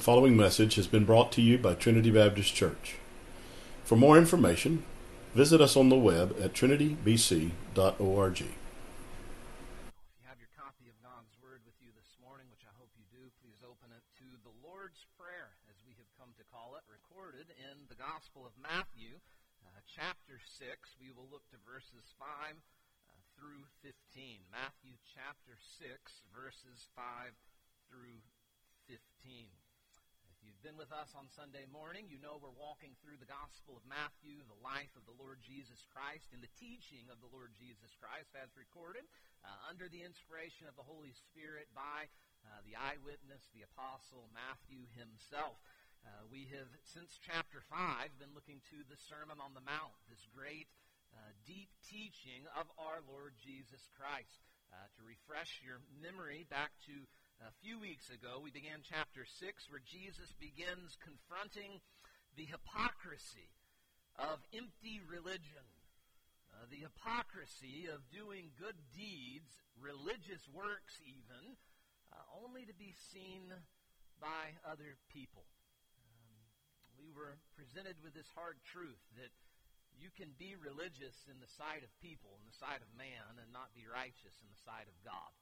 The following message has been brought to you by Trinity Baptist Church. For more information, visit us on the web at trinitybc.org. If you have your copy of God's Word with you this morning, which I hope you do, please open it to the Lord's Prayer, as we have come to call it, recorded in the Gospel of Matthew, uh, chapter 6. We will look to verses 5 uh, through 15. Matthew chapter 6, verses 5 through 15. You've been with us on Sunday morning, you know we're walking through the Gospel of Matthew, the life of the Lord Jesus Christ, and the teaching of the Lord Jesus Christ as recorded uh, under the inspiration of the Holy Spirit by uh, the eyewitness, the Apostle Matthew himself. Uh, we have, since chapter 5, been looking to the Sermon on the Mount, this great, uh, deep teaching of our Lord Jesus Christ. Uh, to refresh your memory back to a few weeks ago, we began chapter 6 where Jesus begins confronting the hypocrisy of empty religion, uh, the hypocrisy of doing good deeds, religious works even, uh, only to be seen by other people. Um, we were presented with this hard truth that you can be religious in the sight of people, in the sight of man, and not be righteous in the sight of God.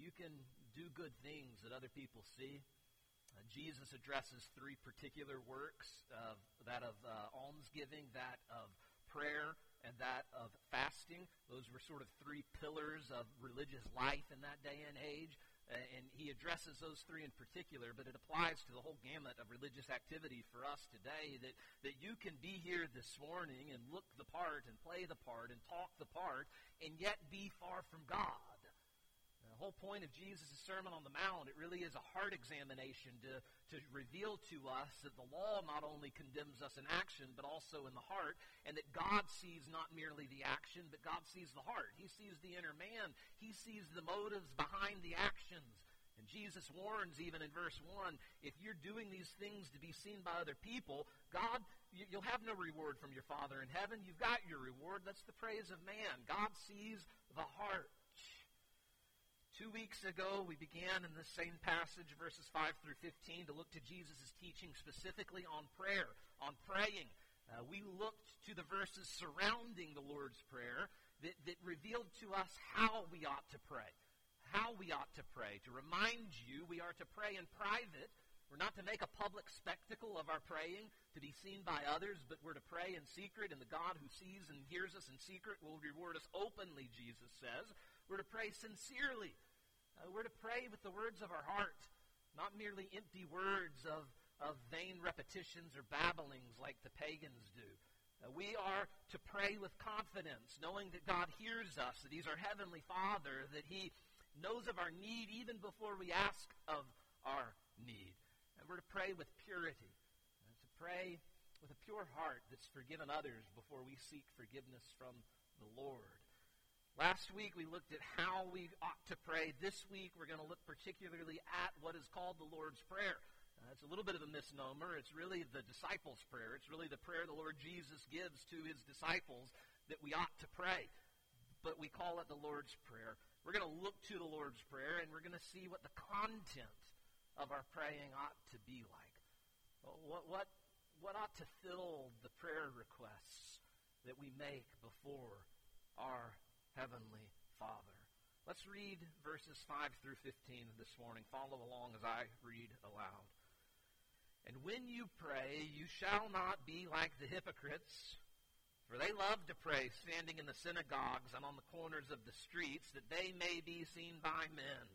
You, can do good things that other people see. Uh, Jesus addresses three particular works uh, that of uh, almsgiving, that of prayer, and that of fasting. Those were sort of three pillars of religious life in that day and age. And he addresses those three in particular, but it applies to the whole gamut of religious activity for us today. That, that you can be here this morning and look the part and play the part and talk the part and yet be far from God whole point of Jesus' Sermon on the Mount, it really is a heart examination to, to reveal to us that the law not only condemns us in action, but also in the heart, and that God sees not merely the action, but God sees the heart. He sees the inner man. He sees the motives behind the actions. And Jesus warns even in verse 1 if you're doing these things to be seen by other people, God, you'll have no reward from your Father in heaven. You've got your reward. That's the praise of man. God sees the heart. Two weeks ago, we began in the same passage, verses 5 through 15, to look to Jesus' teaching specifically on prayer, on praying. Uh, we looked to the verses surrounding the Lord's Prayer that, that revealed to us how we ought to pray. How we ought to pray. To remind you, we are to pray in private. We're not to make a public spectacle of our praying to be seen by others, but we're to pray in secret, and the God who sees and hears us in secret will reward us openly, Jesus says. We're to pray sincerely. Uh, we're to pray with the words of our heart, not merely empty words of, of vain repetitions or babblings like the pagans do. Uh, we are to pray with confidence, knowing that God hears us, that He's our Heavenly Father, that He knows of our need even before we ask of our need. And we're to pray with purity, and to pray with a pure heart that's forgiven others before we seek forgiveness from the Lord. Last week we looked at how we ought to pray. This week we're going to look particularly at what is called the Lord's Prayer. Uh, it's a little bit of a misnomer. It's really the disciples' prayer. It's really the prayer the Lord Jesus gives to his disciples that we ought to pray. But we call it the Lord's Prayer. We're going to look to the Lord's Prayer and we're going to see what the content of our praying ought to be like. What, what, what ought to fill the prayer requests that we make before our Heavenly Father. Let's read verses 5 through 15 this morning. Follow along as I read aloud. And when you pray, you shall not be like the hypocrites, for they love to pray standing in the synagogues and on the corners of the streets, that they may be seen by men.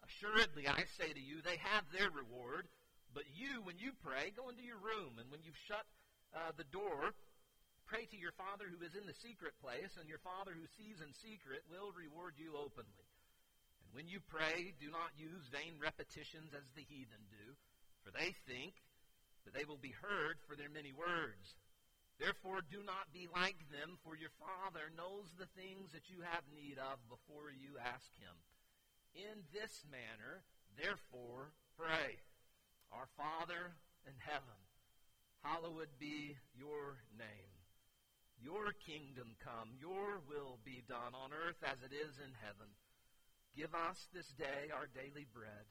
Assuredly, I say to you, they have their reward. But you, when you pray, go into your room, and when you've shut uh, the door, Pray to your Father who is in the secret place, and your Father who sees in secret will reward you openly. And when you pray, do not use vain repetitions as the heathen do, for they think that they will be heard for their many words. Therefore, do not be like them, for your Father knows the things that you have need of before you ask Him. In this manner, therefore, pray. Our Father in heaven, hallowed be your name. Your kingdom come, your will be done on earth as it is in heaven. Give us this day our daily bread.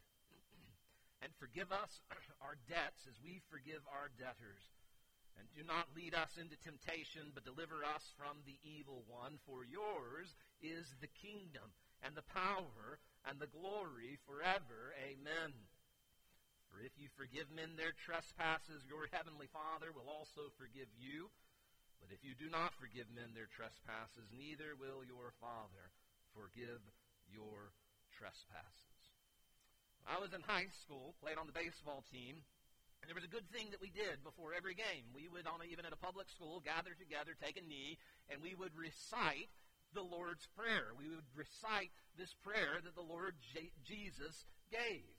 and forgive us our debts as we forgive our debtors. And do not lead us into temptation, but deliver us from the evil one. For yours is the kingdom, and the power, and the glory forever. Amen. For if you forgive men their trespasses, your heavenly Father will also forgive you. But if you do not forgive men their trespasses, neither will your Father forgive your trespasses. I was in high school, played on the baseball team, and there was a good thing that we did before every game. We would, on a, even at a public school, gather together, take a knee, and we would recite the Lord's Prayer. We would recite this prayer that the Lord J- Jesus gave.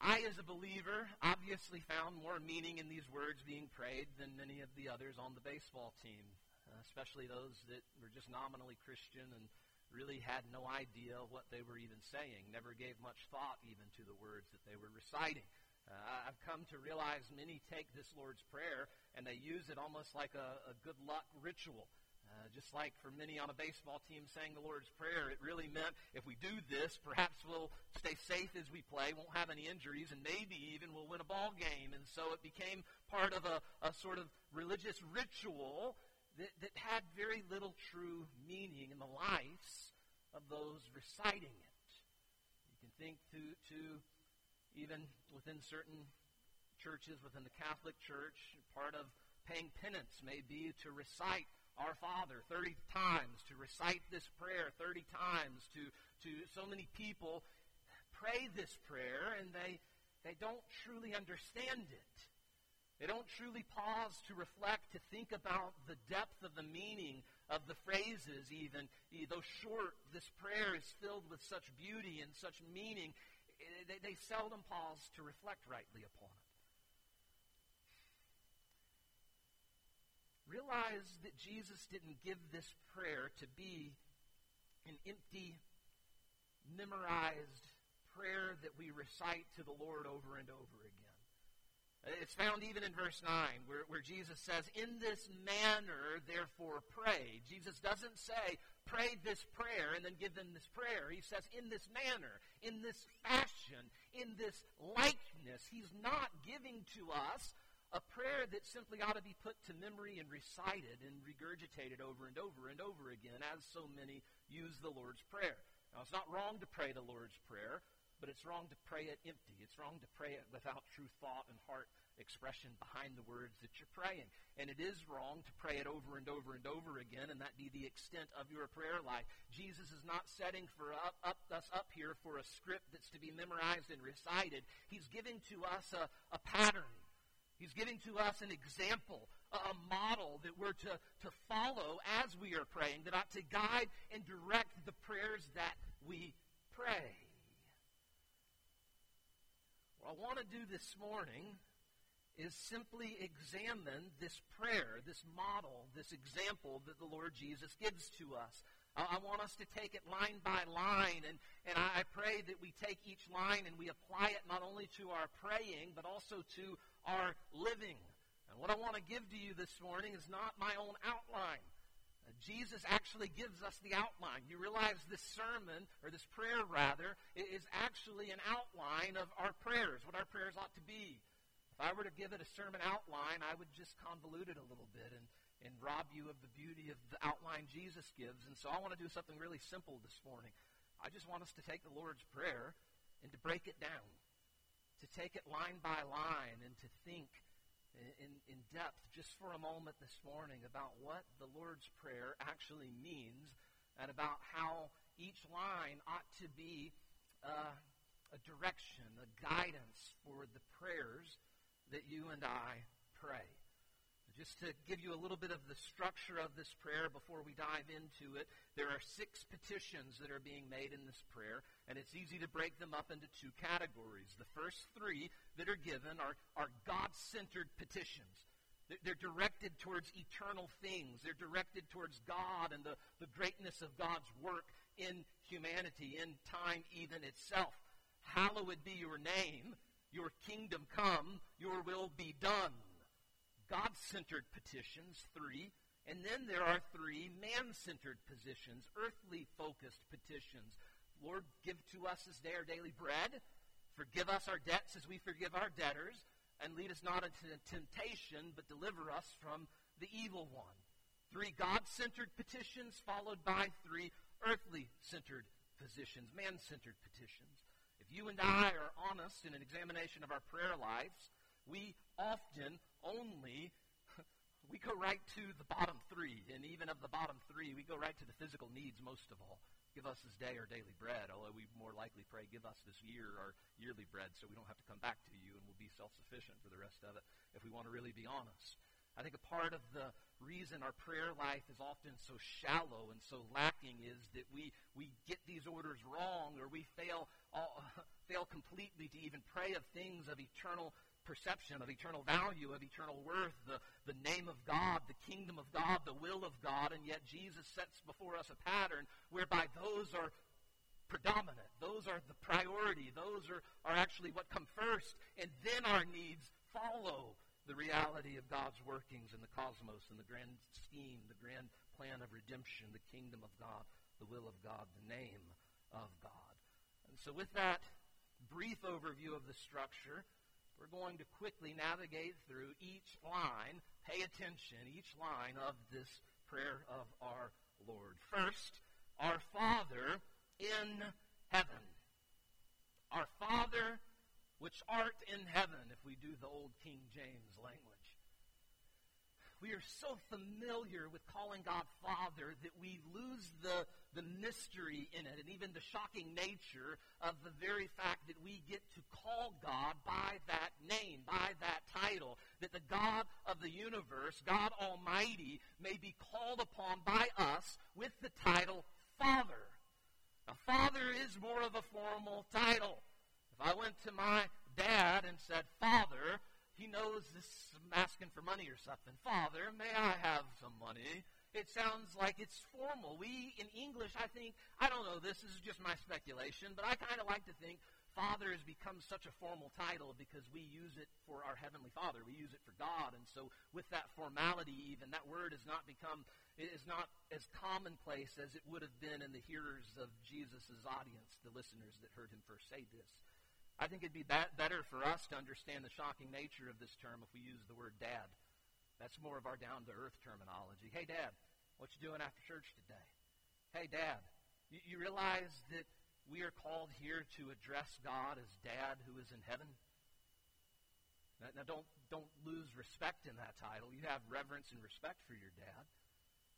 I, as a believer, obviously found more meaning in these words being prayed than many of the others on the baseball team, uh, especially those that were just nominally Christian and really had no idea what they were even saying, never gave much thought even to the words that they were reciting. Uh, I've come to realize many take this Lord's Prayer and they use it almost like a, a good luck ritual. Uh, just like for many on a baseball team saying the Lord's Prayer, it really meant if we do this, perhaps we'll stay safe as we play, won't have any injuries, and maybe even we'll win a ball game. And so it became part of a, a sort of religious ritual that, that had very little true meaning in the lives of those reciting it. You can think to, to even within certain churches, within the Catholic Church, part of paying penance may be to recite our Father 30 times, to recite this prayer 30 times, to, to so many people pray this prayer and they, they don't truly understand it. They don't truly pause to reflect, to think about the depth of the meaning of the phrases, even. Though short, this prayer is filled with such beauty and such meaning eh, they, they seldom pause to reflect rightly upon it. Realize that Jesus didn't give this prayer to be an empty, memorized prayer that we recite to the Lord over and over again. Uh, it's found even in verse 9 where, where Jesus says, In this manner, therefore, pray. Jesus doesn't say, pray this prayer and then give them this prayer. He says, in this manner, in this fashion, in this likeness. He's not giving to us a prayer that simply ought to be put to memory and recited and regurgitated over and over and over again, as so many use the Lord's Prayer. Now, it's not wrong to pray the Lord's Prayer, but it's wrong to pray it empty. It's wrong to pray it without true thought and heart expression behind the words that you're praying. And it is wrong to pray it over and over and over again, and that be the extent of your prayer life. Jesus is not setting for up, up, us up here for a script that's to be memorized and recited. He's giving to us a, a pattern. He's giving to us an example, a, model that we're to, to follow as we are praying, that ought to guide and direct the prayers that we pray. What I want to do this morning is simply examine this prayer, this model, this example that the Lord Jesus gives to us. I want us to take it line by line, and, and I pray that we take each line and we apply it not only to our praying, but also to our living. And what I want to give to you this morning is not my own outline. Uh, Jesus actually gives us the outline. You realize this sermon, or this prayer rather, is actually an outline of our prayers, what our prayers ought to be. If I were to give it a sermon outline, I would just convolute it a little bit and, and rob you of the beauty of the outline Jesus gives. And so I want to do something really simple this morning. I just want us to take the Lord's Prayer and to break it down, to take it line by line and to think in, in depth just for a moment this morning about what the Lord's Prayer actually means and about how each line ought to be uh, a direction, a guidance for the prayers that you and I pray. Just to give you a little bit of the structure of this prayer before we dive into it, there are six petitions that are being made in this prayer, and it's easy to break them up into two categories. The first three that are given are, are God centered petitions. They're directed towards eternal things. They're directed towards God and the, the greatness of God's work in humanity, in time even itself. Hallowed be your name. Your kingdom come, your will be done. God centered petitions, three. And then there are three man centered positions, earthly focused petitions. Lord, give to us this day our daily bread. Forgive us our debts as we forgive our debtors, and lead us not into temptation, but deliver us from the evil one. Three God centered petitions, followed by three earthly centered petitions, man centered petitions. If you and I are honest in an examination of our prayer lives, we often only we go right to the bottom three, and even of the bottom three, we go right to the physical needs most of all. Give us this day our daily bread, although we more likely pray, give us this year our yearly bread so we don't have to come back to you and we'll be self sufficient for the rest of it if we want to really be honest. I think a part of the reason our prayer life is often so shallow and so lacking is that we, we get these orders wrong or we fail, uh, all, fail completely to even pray of things of eternal perception, of eternal value, of eternal worth, the, the name of God, the kingdom of God, the will of God, and yet Jesus sets before us a pattern whereby those are predominant. Those are the priority. Those are, are actually what come first, and then our needs follow the reality of God's workings in the cosmos and the grand scheme, the grand plan of redemption, the kingdom of God, the will of God, the name of God. And so, with that brief overview of the structure, we're going to quickly navigate through each line, pay attention, each line of this prayer of our Lord. First, our Father in heaven. Our Father which art in heaven, if we do the old King James language. We are so familiar with calling God Father that we lose the, the mystery in it and even the shocking nature of the very fact that we get to call God by that name, by that title. That the God of the universe, God Almighty, may be called upon by us with the title Father. Now, Father is more of a formal title. If I went to my dad and said, Father, he knows this I'm asking for money or something. Father, may I have some money? It sounds like it's formal. We, in English, I think, I don't know, this is just my speculation, but I kind of like to think Father has become such a formal title because we use it for our Heavenly Father. We use it for God. And so, with that formality, even, that word has not become, it is not as commonplace as it would have been in the hearers of Jesus' audience, the listeners that heard him first say this. I think it'd be better for us to understand the shocking nature of this term if we use the word dad. That's more of our down to earth terminology. Hey, dad, what you doing after church today? Hey, dad, you, you realize that we are called here to address God as dad who is in heaven? Now, now don't, don't lose respect in that title. You have reverence and respect for your dad,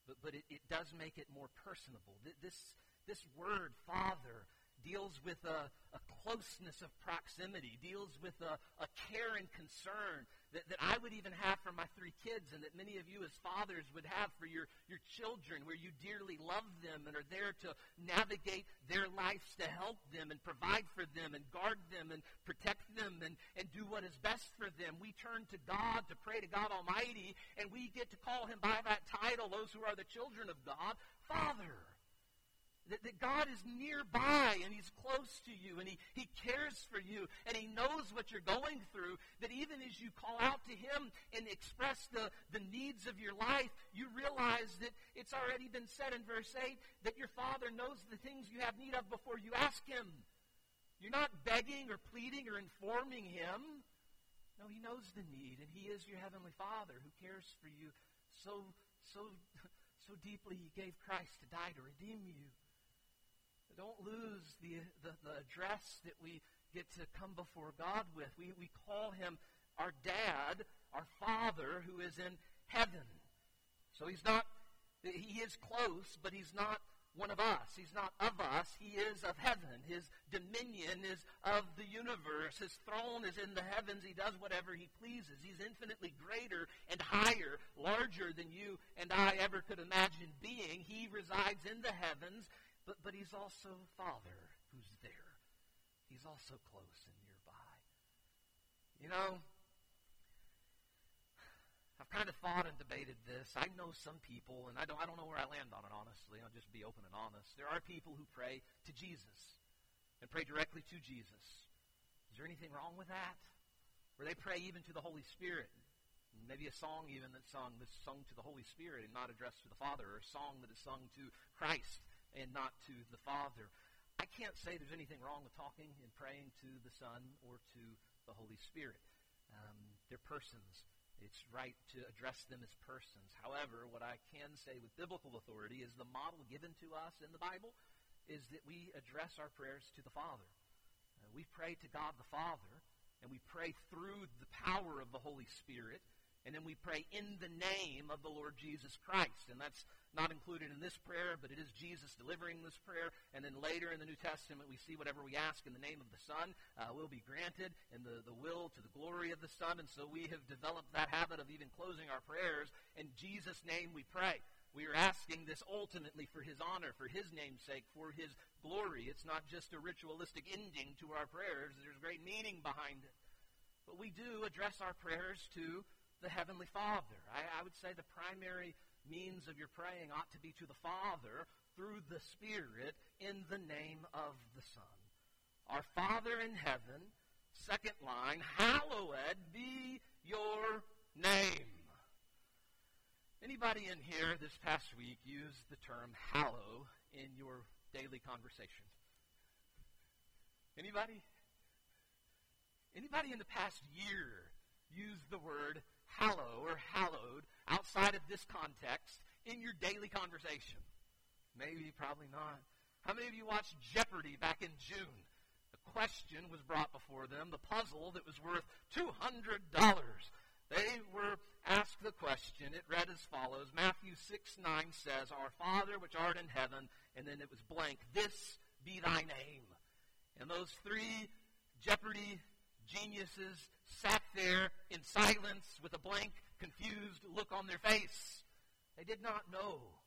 but, but it, it does make it more personable. This, this word, father, deals with a, a closeness of proximity, deals with a, a care and concern that, that I would even have for my three kids and that many of you as fathers would have for your, your children, where you dearly love them and are there to navigate their lives to help them and provide for them and guard them and protect them and, and do what is best for them. We turn to God to pray to God Almighty, and we get to call him by that title, those who are the children of God, Father. That, that God is nearby and He's close to you and he, he cares for you and He knows what you're going through. That even as you call out to Him and express the, the needs of your life, you realize that it's already been said in verse 8 that your Father knows the things you have need of before you ask Him. You're not begging or pleading or informing Him. No, He knows the need and He is your Heavenly Father who cares for you so, so, so deeply He gave Christ to die to redeem you. Don't lose the, the, the address that we get to come before God with. We, we call him our dad, our father who is in heaven. So he's not, he is close, but he's not one of us. He's not of us. He is of heaven. His dominion is of the universe. His throne is in the heavens. He does whatever he pleases. He's infinitely greater and higher, larger than you and I ever could imagine being. He resides in the heavens. But, but he's also Father who's there. He's also close and nearby. You know, I've kind of thought and debated this. I know some people, and I don't, I don't know where I land on it, honestly. I'll just be open and honest. There are people who pray to Jesus and pray directly to Jesus. Is there anything wrong with that? Where they pray even to the Holy Spirit. Maybe a song even that's sung that's sung to the Holy Spirit and not addressed to the Father, or a song that is sung to Christ and not to the Father. I can't say there's anything wrong with talking and praying to the Son or to the Holy Spirit. Um, they're persons. It's right to address them as persons. However, what I can say with biblical authority is the model given to us in the Bible is that we address our prayers to the Father. Uh, we pray to God the Father, and we pray through the power of the Holy Spirit, and then we pray in the name of the Lord Jesus Christ. And that's not included in this prayer, but it is Jesus delivering this prayer. And then later in the New Testament, we see whatever we ask in the name of the Son uh, will be granted, and the, the will to the glory of the Son. And so we have developed that habit of even closing our prayers. In Jesus' name we pray. We are asking this ultimately for His honor, for His name's sake, for His glory. It's not just a ritualistic ending to our prayers. There's great meaning behind it. But we do address our prayers to the Heavenly Father. I, I would say the primary means of your praying ought to be to the Father through the Spirit in the name of the Son. Our Father in heaven, second line, hallowed be your name. Anybody in here this past week use the term hallow in your daily conversation? Anybody? Anybody in the past year use the word hallow or hallowed outside of this context in your daily conversation? Maybe, probably not. How many of you watched Jeopardy back in June? A question was brought before them, the puzzle that was worth $200. They were asked the question. It read as follows Matthew 6 9 says, Our Father which art in heaven, and then it was blank, this be thy name. And those three Jeopardy geniuses sat there in silence with a blank, confused look on their face. They did not know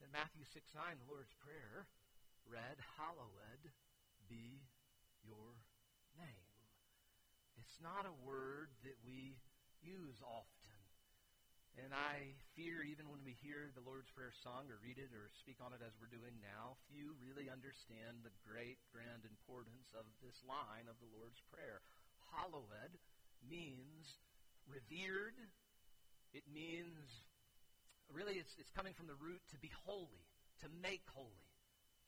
that Matthew 6 9, the Lord's Prayer, read, Hallowed be your name. It's not a word that we use often. And I fear, even when we hear the Lord's Prayer sung or read it or speak on it as we're doing now, few really understand the great, grand importance of this line of the Lord's Prayer. Hallowed means revered. It means, really, it's, it's coming from the root to be holy, to make holy.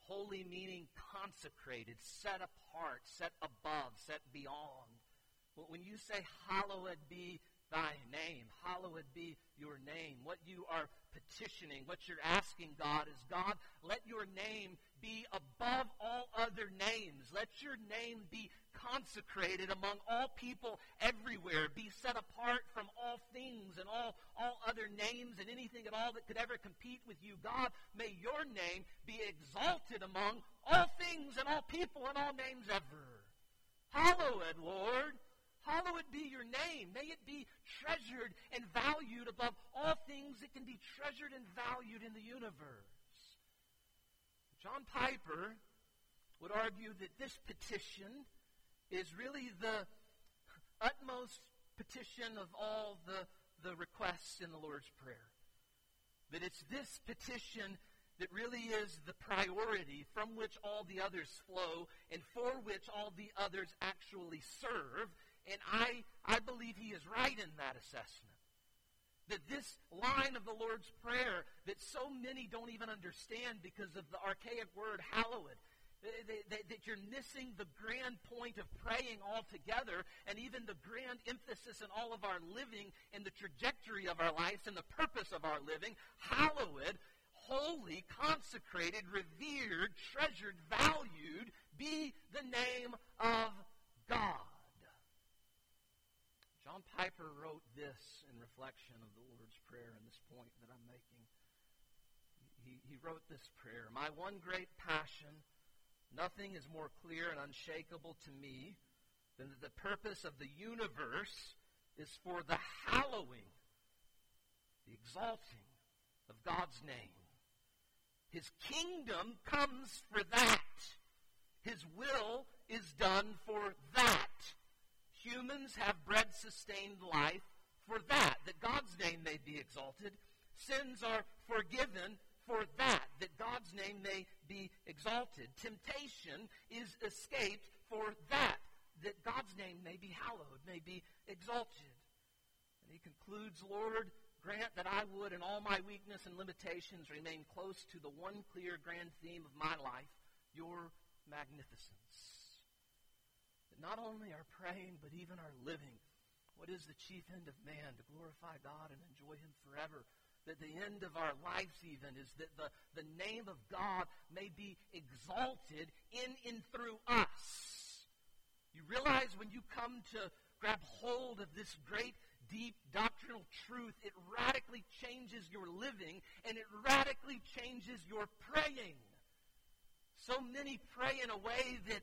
Holy meaning consecrated, set apart, set above, set beyond. But when you say, Hallowed be thy hallowed be your name, what you are petitioning, what you're asking God is, God, let your name be above all other names. Let your name be consecrated among all people everywhere, be set apart from all things and all, all other names and anything at all that could ever compete with you. God, may your name be exalted among all things and all people and all names ever. Hallowed, Lord. Hallowed be your name. May it be treasured and valued above all things that can be treasured and valued in the universe. John Piper would argue that this petition is really the utmost petition of all the, the requests in the Lord's Prayer. That it's this petition that really is the priority from which all the others flow and for which all the others actually serve. And I, I believe he is right in that assessment. That this line of the Lord's Prayer that so many don't even understand because of the archaic word hallowed, that you're missing the grand point of praying altogether and even the grand emphasis in all of our living and the trajectory of our lives and the purpose of our living. Hallowed, holy, consecrated, revered, treasured, valued be the name of God. John Piper wrote this in reflection of the Lord's Prayer and this point that I'm making. He, he wrote this prayer My one great passion Nothing is more clear and unshakable to me than that the purpose of the universe is for the hallowing, the exalting of God's name. His kingdom comes for that. His will is done for that. Humans have bread sustained life for that, that God's name may be exalted. Sins are forgiven for that, that God's name may be exalted. Temptation is escaped for that, that God's name may be hallowed, may be exalted. And he concludes, Lord, grant that I would, in all my weakness and limitations, remain close to the one clear grand theme of my life, your magnificence. That not only our praying, but even our living. What is the chief end of man? To glorify God and enjoy Him forever. That the end of our lives, even, is that the, the name of God may be exalted in and through us. You realize when you come to grab hold of this great deep doctrinal truth, it radically changes your living and it radically changes your praying. So many pray in a way that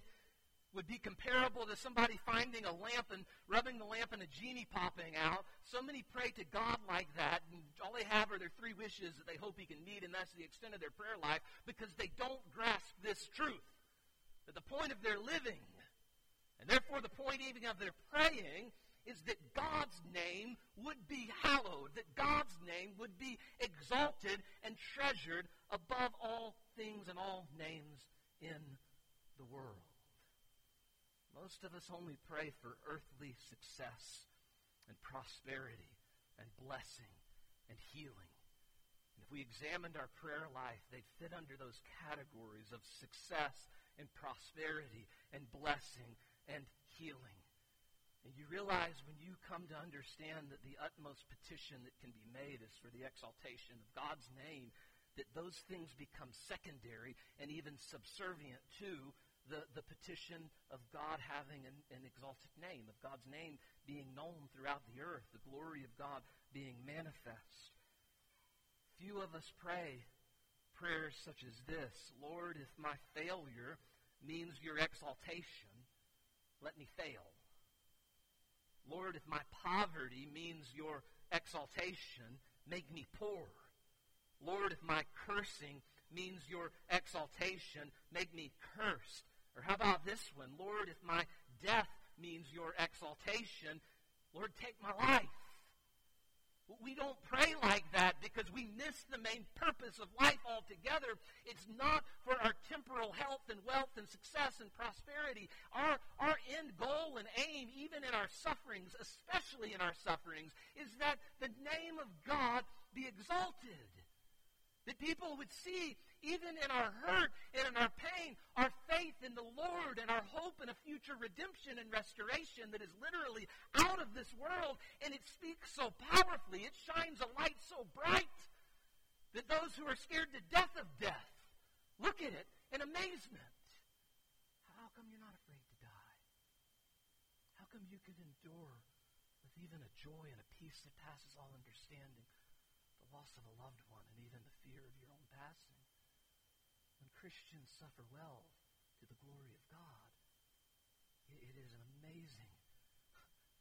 would be comparable to somebody finding a lamp and rubbing the lamp and a genie popping out. So many pray to God like that, and all they have are their three wishes that they hope He can meet, and that's the extent of their prayer life because they don't grasp this truth. That the point of their living, and therefore the point even of their praying, is that God's name would be hallowed, that God's name would be exalted and treasured above all things and all names in the world. Most of us only pray for earthly success and prosperity and blessing and healing. And if we examined our prayer life, they'd fit under those categories of success and prosperity and blessing and healing. And you realize when you come to understand that the utmost petition that can be made is for the exaltation of God's name, that those things become secondary and even subservient to the, the petition of God having an, an exalted name, of God's name being known throughout the earth, the glory of God being manifest. Few of us pray prayers such as this Lord, if my failure means your exaltation, let me fail. Lord, if my poverty means your exaltation, make me poor. Lord, if my cursing means your exaltation, make me cursed. Or how about this one? Lord, if my death means your exaltation, Lord, take my life. We don't pray like that because we miss the main purpose of life altogether. It's not for our temporal health and wealth and success and prosperity. Our, our end goal and aim, even in our sufferings, especially in our sufferings, is that the name of God be exalted. That people would see even in our hurt and in our pain, our faith in the Lord and our hope in a future redemption and restoration that is literally out of this world. And it speaks so powerfully, it shines a light so bright that those who are scared to death of death look at it in amazement. How come you're not afraid to die? How come you can endure with even a joy and a peace that passes all understanding the loss of a loved one fear of your own passing? When Christians suffer well to the glory of God. It is an amazing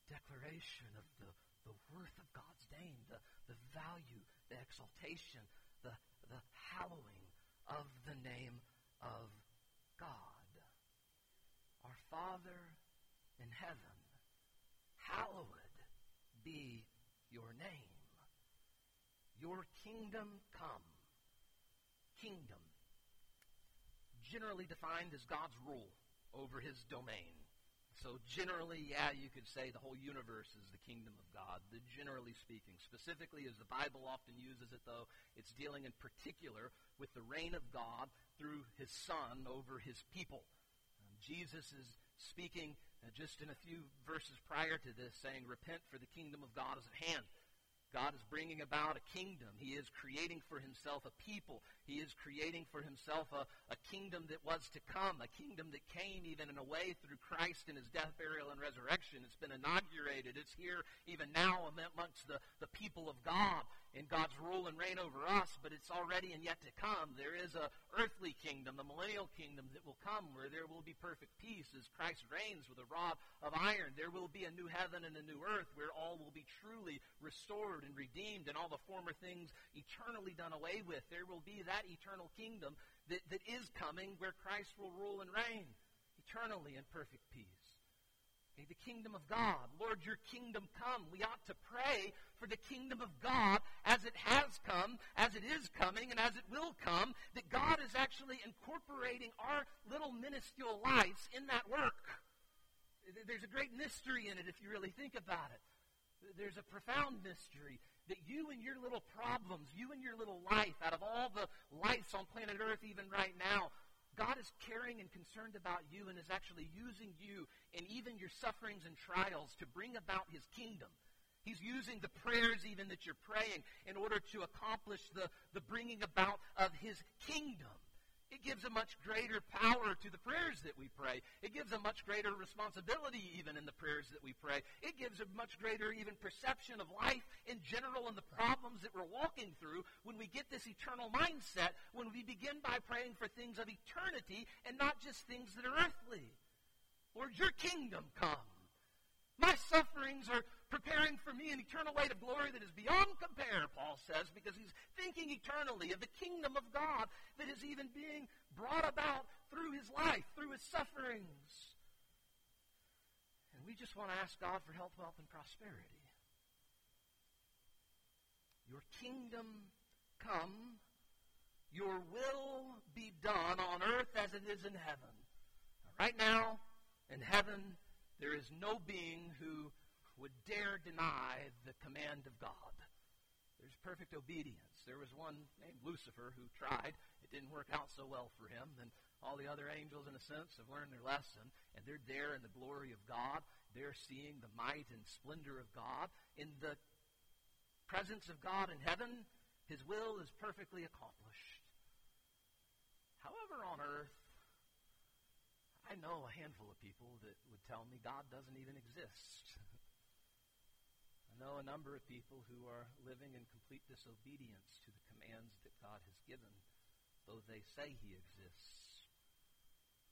declaration of the, the worth of God's name, the, the value, the exaltation, the, the hallowing of the name of God. Our Father in heaven, hallowed be your name. Your kingdom come. Kingdom generally defined as God's rule over his domain. So generally, yeah, you could say the whole universe is the kingdom of God, the, generally speaking. Specifically, as the Bible often uses it, though, it's dealing in particular with the reign of God through his Son over his people. Um, Jesus is speaking uh, just in a few verses prior to this, saying, Repent, for the kingdom of God is at hand. God is bringing about a kingdom. He is creating for himself a people. He is creating for himself a, a kingdom that was to come, a kingdom that came even in a way through Christ in his death, burial, and resurrection. It's been inaugurated. It's here even now amongst the, the people of God in God's rule and reign over us, but it's already and yet to come. There is a earthly kingdom, the millennial kingdom that will come where there will be perfect peace as Christ reigns with a rod of iron. There will be a new heaven and a new earth where all will be truly restored and redeemed and all the former things eternally done away with. There will be that eternal kingdom that, that is coming where Christ will rule and reign eternally in perfect peace. Okay, the kingdom of God. Lord, your kingdom come. We ought to pray for the kingdom of God as it has come, as it is coming, and as it will come, that God is actually incorporating our little minuscule lives in that work. There's a great mystery in it if you really think about it. There's a profound mystery that you and your little problems, you and your little life, out of all the lives on planet Earth even right now, God is caring and concerned about you and is actually using you and even your sufferings and trials to bring about his kingdom. He's using the prayers even that you're praying in order to accomplish the, the bringing about of his kingdom. It gives a much greater power to the prayers that we pray. It gives a much greater responsibility even in the prayers that we pray. It gives a much greater even perception of life in general and the problems that we're walking through when we get this eternal mindset, when we begin by praying for things of eternity and not just things that are earthly. Lord, your kingdom come. My sufferings are preparing for me an eternal weight of glory that is beyond compare, Paul says, because he's thinking eternally of the kingdom of God that is even being brought about through his life, through his sufferings. And we just want to ask God for health, wealth, and prosperity. Your kingdom come, your will be done on earth as it is in heaven. Right now, in heaven, there is no being who would dare deny the command of God. There's perfect obedience. There was one named Lucifer who tried. It didn't work out so well for him. And all the other angels, in a sense, have learned their lesson. And they're there in the glory of God. They're seeing the might and splendor of God. In the presence of God in heaven, his will is perfectly accomplished. However, on earth, I know a handful of people that would tell me God doesn't even exist. Know a number of people who are living in complete disobedience to the commands that God has given, though they say He exists.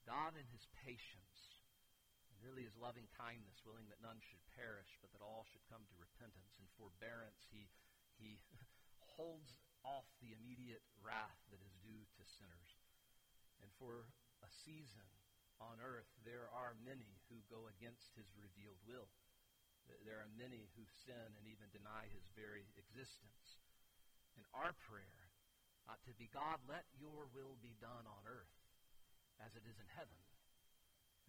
God, in His patience, and really His loving kindness, willing that none should perish, but that all should come to repentance and forbearance, He, he holds off the immediate wrath that is due to sinners. And for a season, on earth, there are many who go against his revealed will. There are many who sin and even deny his very existence. And our prayer ought to be God, let your will be done on earth as it is in heaven.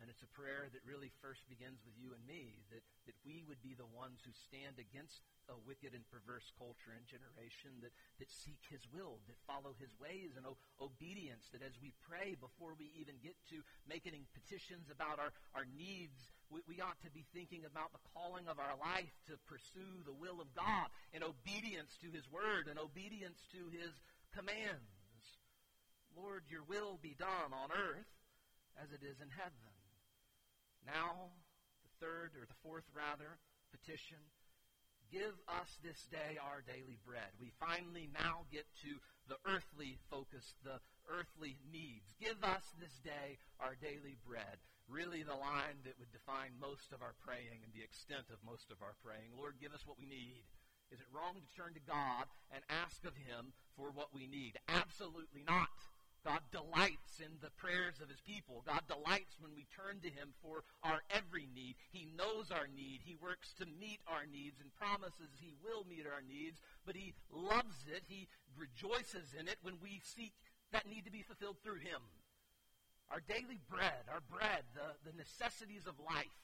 And it's a prayer that really first begins with you and me, that, that we would be the ones who stand against a wicked and perverse culture and generation that, that seek his will, that follow his ways and o- obedience, that as we pray before we even get to making petitions about our, our needs, we, we ought to be thinking about the calling of our life to pursue the will of God in obedience to his word and obedience to his commands. Lord, your will be done on earth as it is in heaven. Now, the third, or the fourth rather, petition. Give us this day our daily bread. We finally now get to the earthly focus, the earthly needs. Give us this day our daily bread. Really, the line that would define most of our praying and the extent of most of our praying. Lord, give us what we need. Is it wrong to turn to God and ask of Him for what we need? Absolutely not. God delights in the prayers of his people. God delights when we turn to him for our every need. He knows our need. He works to meet our needs and promises he will meet our needs, but he loves it. He rejoices in it when we seek that need to be fulfilled through him. Our daily bread, our bread, the, the necessities of life,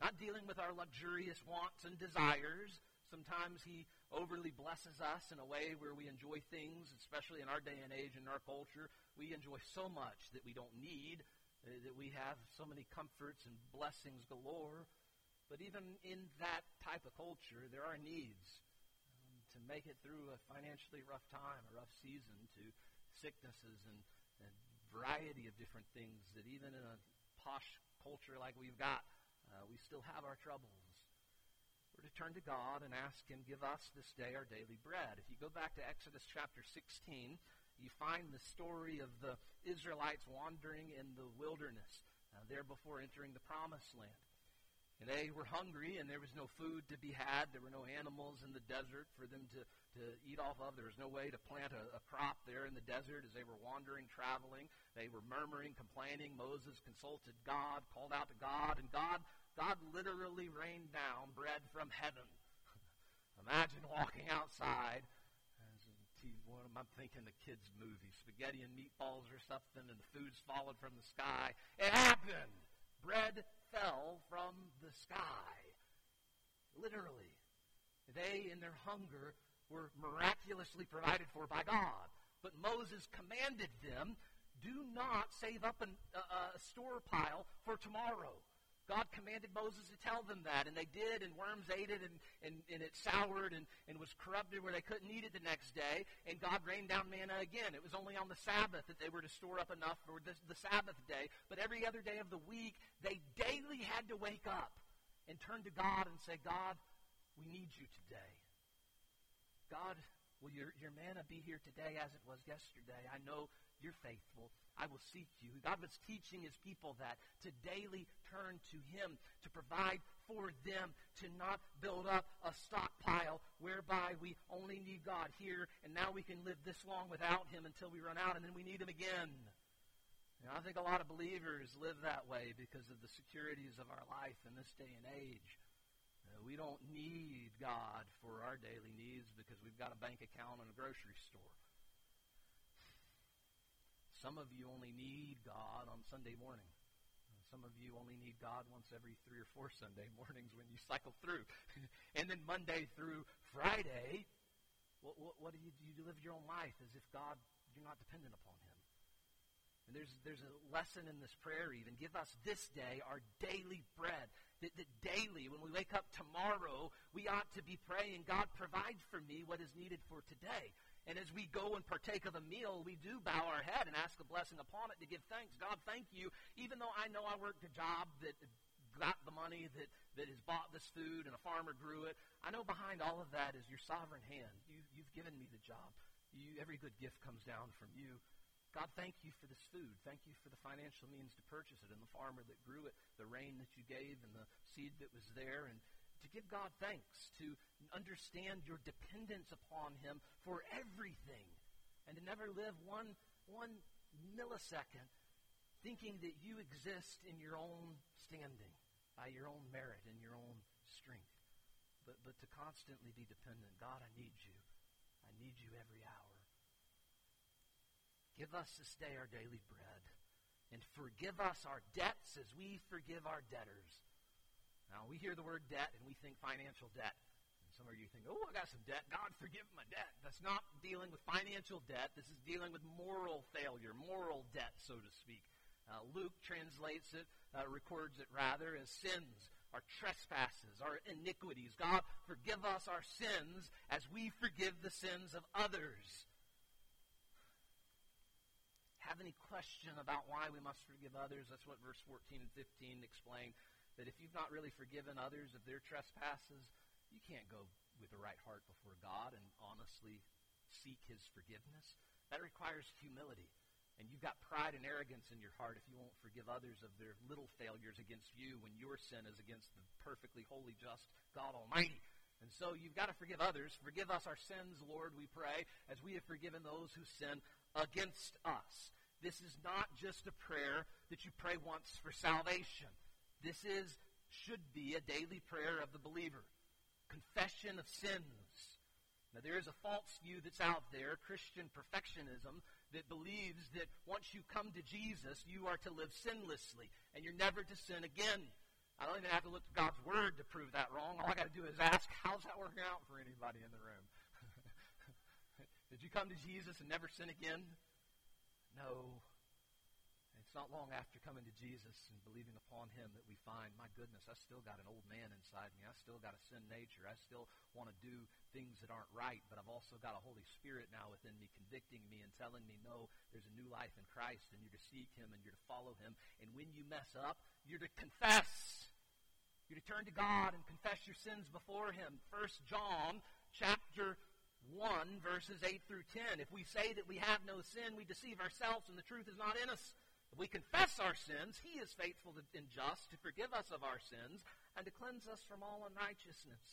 not dealing with our luxurious wants and desires. Sometimes he overly blesses us in a way where we enjoy things, especially in our day and age in our culture. We enjoy so much that we don't need, uh, that we have so many comforts and blessings galore. But even in that type of culture, there are needs um, to make it through a financially rough time, a rough season, to sicknesses and a variety of different things that even in a posh culture like we've got, uh, we still have our troubles. We're to turn to God and ask Him, Give us this day our daily bread. If you go back to Exodus chapter 16, you find the story of the Israelites wandering in the wilderness, uh, there before entering the promised land. And they were hungry, and there was no food to be had. There were no animals in the desert for them to, to eat off of. There was no way to plant a, a crop there in the desert as they were wandering, traveling. They were murmuring, complaining. Moses consulted God, called out to God, and God God literally rained down bread from heaven. Imagine walking outside. What am I thinking? The kids' movie, spaghetti and meatballs or something, and the food's falling from the sky. It happened. Bread fell from the sky. Literally. They, in their hunger, were miraculously provided for by God. But Moses commanded them do not save up an, uh, a store pile for tomorrow. God commanded Moses to tell them that, and they did, and worms ate it, and, and, and it soured and, and was corrupted where they couldn't eat it the next day, and God rained down manna again. It was only on the Sabbath that they were to store up enough for the, the Sabbath day, but every other day of the week, they daily had to wake up and turn to God and say, God, we need you today. God, will your, your manna be here today as it was yesterday? I know you're faithful. I will seek you. God was teaching his people that to daily turn to him, to provide for them, to not build up a stockpile whereby we only need God here and now we can live this long without him until we run out and then we need him again. And I think a lot of believers live that way because of the securities of our life in this day and age. Uh, we don't need God for our daily needs because we've got a bank account and a grocery store. Some of you only need God on Sunday morning. Some of you only need God once every three or four Sunday mornings when you cycle through. and then Monday through Friday, what, what, what do you do? You live your own life as if God, you're not dependent upon Him. And there's, there's a lesson in this prayer even. Give us this day our daily bread. That, that daily, when we wake up tomorrow, we ought to be praying, God, provide for me what is needed for today. And as we go and partake of a meal, we do bow our head and ask a blessing upon it to give thanks. God, thank you. Even though I know I worked a job that got the money that, that has bought this food and a farmer grew it, I know behind all of that is your sovereign hand. You, you've given me the job. You, every good gift comes down from you. God, thank you for this food. Thank you for the financial means to purchase it and the farmer that grew it, the rain that you gave and the seed that was there. And to give God thanks, to understand your dependence upon Him for everything, and to never live one, one millisecond thinking that you exist in your own standing, by your own merit and your own strength, but, but to constantly be dependent. God, I need you. I need you every hour. Give us this day our daily bread, and forgive us our debts as we forgive our debtors now, we hear the word debt and we think financial debt. And some of you think, oh, I got some debt. God, forgive my debt. That's not dealing with financial debt. This is dealing with moral failure, moral debt, so to speak. Uh, Luke translates it, uh, records it rather, as sins, our trespasses, our iniquities. God, forgive us our sins as we forgive the sins of others. Have any question about why we must forgive others? That's what verse 14 and 15 explain that if you've not really forgiven others of their trespasses, you can't go with the right heart before God and honestly seek his forgiveness. That requires humility. And you've got pride and arrogance in your heart if you won't forgive others of their little failures against you when your sin is against the perfectly holy, just God Almighty. And so you've got to forgive others. Forgive us our sins, Lord, we pray, as we have forgiven those who sin against us. This is not just a prayer that you pray once for salvation. This is, should be, a daily prayer of the believer. Confession of sins. Now, there is a false view that's out there, Christian perfectionism, that believes that once you come to Jesus, you are to live sinlessly, and you're never to sin again. I don't even have to look to God's Word to prove that wrong. All I got to do is ask, how's that working out for anybody in the room? Did you come to Jesus and never sin again? No. It's not long after coming to Jesus and believing upon him that we find, my goodness, I still got an old man inside me. I still got a sin nature. I still want to do things that aren't right, but I've also got a Holy Spirit now within me convicting me and telling me, no, there's a new life in Christ and you're to seek him and you're to follow him. And when you mess up, you're to confess. You're to turn to God and confess your sins before him. First John chapter 1 verses 8 through 10. If we say that we have no sin, we deceive ourselves and the truth is not in us. If we confess our sins, he is faithful and just to forgive us of our sins and to cleanse us from all unrighteousness.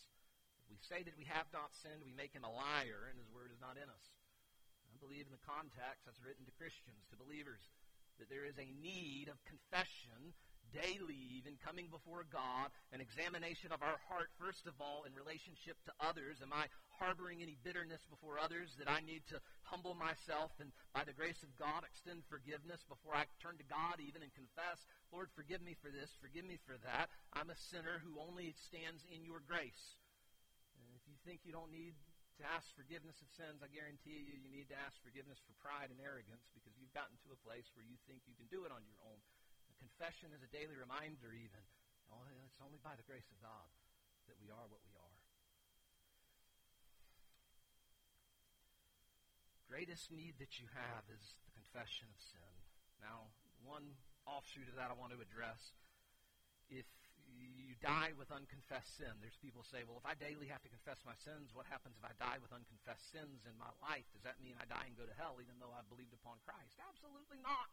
If we say that we have not sinned, we make him a liar, and his word is not in us. I believe in the context that's written to Christians, to believers, that there is a need of confession daily, even coming before God, an examination of our heart, first of all, in relationship to others. Am I harboring any bitterness before others that I need to humble myself and, by the grace of God, extend forgiveness before I turn to God even and confess, Lord, forgive me for this, forgive me for that. I'm a sinner who only stands in your grace. And if you think you don't need to ask forgiveness of sins, I guarantee you, you need to ask forgiveness for pride and arrogance because you've gotten to a place where you think you can do it on your own. Confession is a daily reminder, even. Oh, it's only by the grace of God that we are what we are. Greatest need that you have is the confession of sin. Now, one offshoot of that I want to address. If you die with unconfessed sin. There's people say, well, if I daily have to confess my sins, what happens if I die with unconfessed sins in my life? Does that mean I die and go to hell even though I've believed upon Christ? Absolutely not.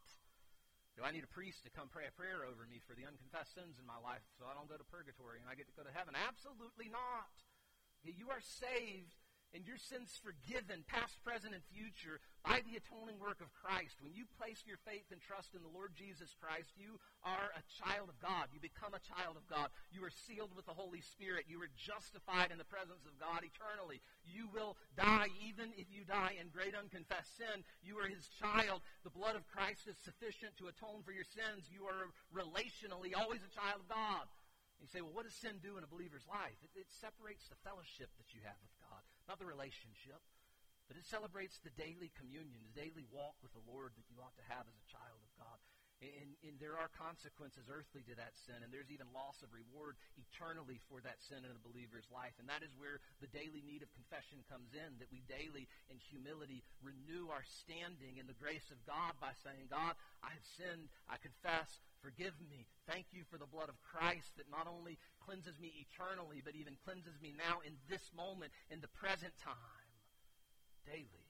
Do I need a priest to come pray a prayer over me for the unconfessed sins in my life so I don't go to purgatory and I get to go to heaven? Absolutely not. You are saved and your sins forgiven, past, present, and future, by the atoning work of Christ. When you place your faith and trust in the Lord Jesus Christ, you are a child of God. You become a child of God. You are sealed with the Holy Spirit. You are justified in the presence of God eternally. You will die even if you die in great unconfessed sin. You are his child. The blood of Christ is sufficient to atone for your sins. You are relationally always a child of God. You say, well, what does sin do in a believer's life? It, it separates the fellowship that you have with God not the relationship, but it celebrates the daily communion, the daily walk with the Lord that you ought to have as a child of God. And, and, there are consequences earthly to that sin, and there's even loss of reward eternally for that sin in a believer's life. And that is where the daily need of confession comes in, that we daily, in humility, renew our standing in the grace of God by saying, God, I have sinned, I confess, forgive me. Thank you for the blood of Christ that not only cleanses me eternally, but even cleanses me now in this moment, in the present time, daily.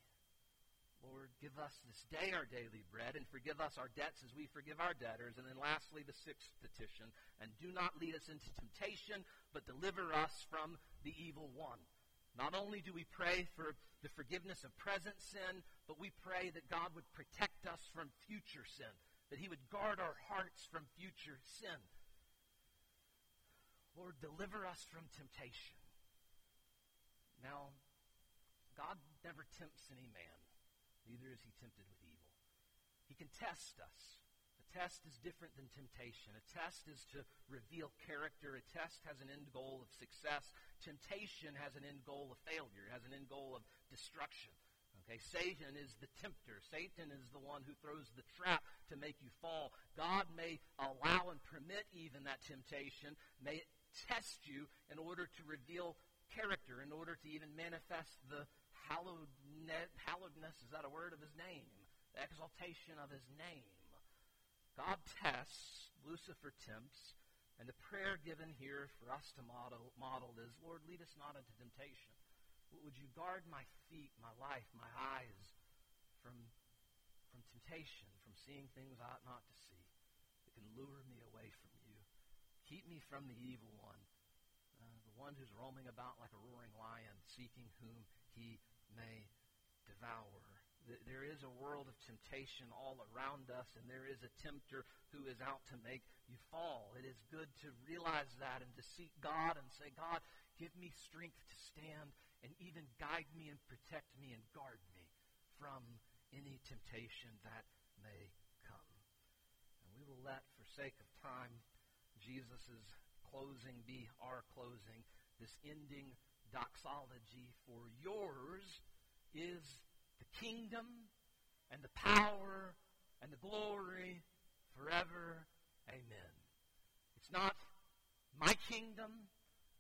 Lord, give us this day our daily bread and forgive us our debts as we forgive our debtors. And then lastly, the sixth petition. And do not lead us into temptation, but deliver us from the evil one. Not only do we pray for the forgiveness of present sin, but we pray that God would protect us from future sin, that He would guard our hearts from future sin. Lord, deliver us from temptation. Now, God never tempts any man neither is he tempted with evil. He can test us. A test is different than temptation. A test is to reveal character. A test has an end goal of success. Temptation has an end goal of failure, has an end goal of destruction. Okay, Satan is the tempter. Satan is the one who throws the trap to make you fall. God may allow and permit even that temptation, may it test you in order to reveal character, in order to even manifest the hallowedness, is that a word of his name? The exaltation of his name. God tests, Lucifer tempts, and the prayer given here for us to model, model is, Lord, lead us not into temptation. Would you guard my feet, my life, my eyes from, from temptation, from seeing things I ought not to see that can lure me away from you? Keep me from the evil one, uh, the one who's roaming about like a roaring lion, seeking whom he may devour. There is a world of temptation all around us, and there is a tempter who is out to make you fall. It is good to realize that and to seek God and say, God, give me strength to stand and even guide me and protect me and guard me from any temptation that may come. And we will let, for sake of time, Jesus' closing be our closing, this ending doxology for yours is the kingdom and the power and the glory forever. Amen. It's not my kingdom.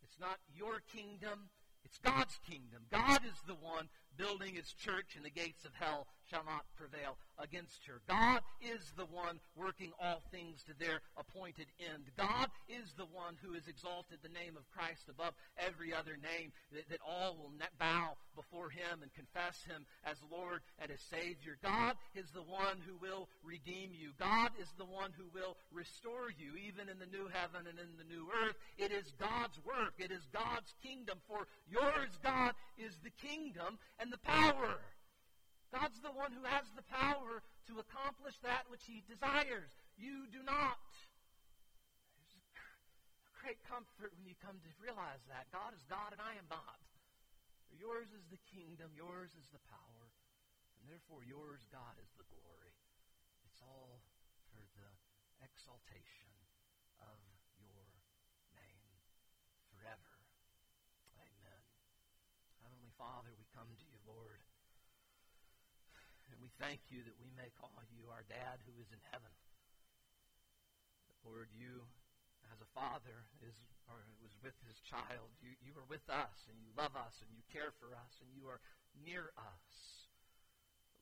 It's not your kingdom. It's God's kingdom. God is the one building his church, and the gates of hell shall not prevail against her. God is the one working all things to their appointed end. God is the one who has exalted the name of Christ above every other name, that, that all will bow before him and confess him as Lord and as Savior. God is the one who will redeem you. God is the one who will restore you, even in the new heaven and in the new earth. It is God's work. It is God's kingdom. For yours, God, is the kingdom and the power. God's the one who has the power to accomplish that which he desires. You do not. There's a great comfort when you come to realize that. God is God and I am not. Yours is the kingdom, yours is the power, and therefore yours, God, is the glory. It's all for the exaltation of your name forever. Amen. Heavenly Father, we come to you, Lord. And we thank you that we may call you our dad who is in heaven. Lord, you, as a father, is or was with his child. You, you are with us, and you love us, and you care for us, and you are near us.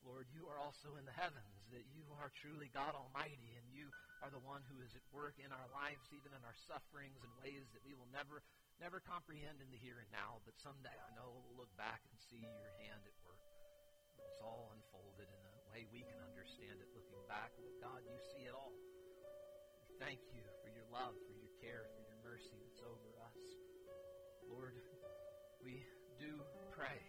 Lord, you are also in the heavens, that you are truly God Almighty, and you are the one who is at work in our lives, even in our sufferings, in ways that we will never, never comprehend in the here and now. But someday I know we'll look back and see your hand at work. It's all unfolded in way we can understand it looking back. But God, you see it all. We thank you for your love, for your care, for your mercy that's over us. Lord, we do pray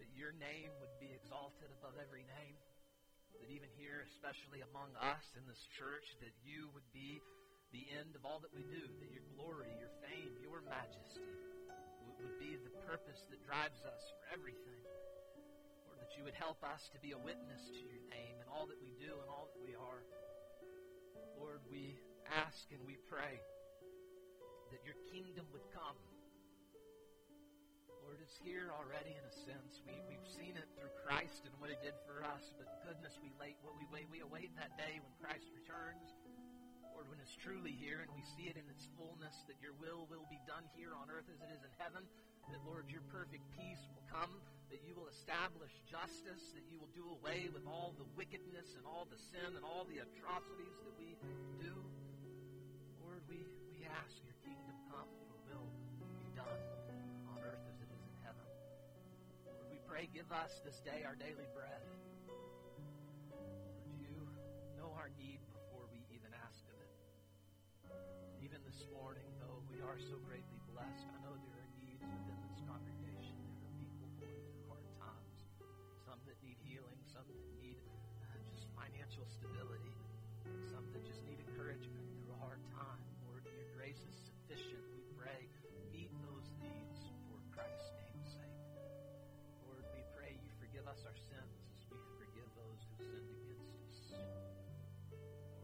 that your name would be exalted above every name. That even here, especially among us in this church, that you would be the end of all that we do, that your glory, your fame, your majesty would be the purpose that drives us for everything. You would help us to be a witness to your name in all that we do and all that we are. Lord, we ask and we pray that your kingdom would come Lord, it's here already in a sense. We, we've seen it through Christ and what he did for us, but goodness, we late what we wait we await that day when Christ returns. Lord, when it's truly here and we see it in its fullness, that your will will be done here on earth as it is in heaven, that Lord, your perfect peace will come, that you will establish justice, that you will do away with all the wickedness and all the sin and all the atrocities that we do. Lord, we, we ask your kingdom come, your will be done on earth as it is in heaven. Lord, we pray, give us this day our daily bread. Lord, you know our need before we even ask of it. Even this morning, though we are so greatly financial stability, some that just need encouragement through a hard time. Lord, your grace is sufficient. We pray meet those needs for Christ's name's sake. Lord, we pray you forgive us our sins as we forgive those who sinned against us.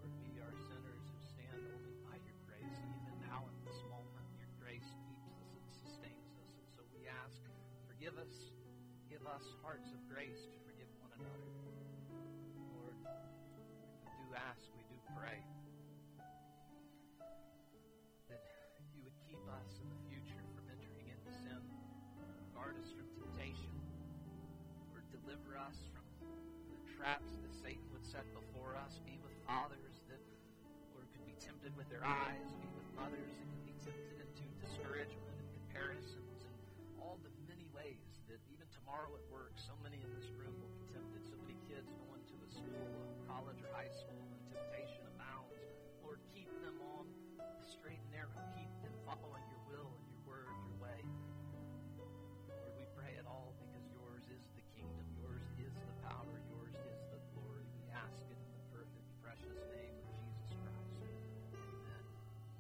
Lord, we are sinners who stand only by your grace. Even now in this moment, your grace keeps us and sustains us. And so we ask, forgive us, give us hearts of grace fathers that, Lord, could be tempted with their eyes. Be with mothers that could be tempted into discouragement and comparisons and all the many ways that even tomorrow at work, so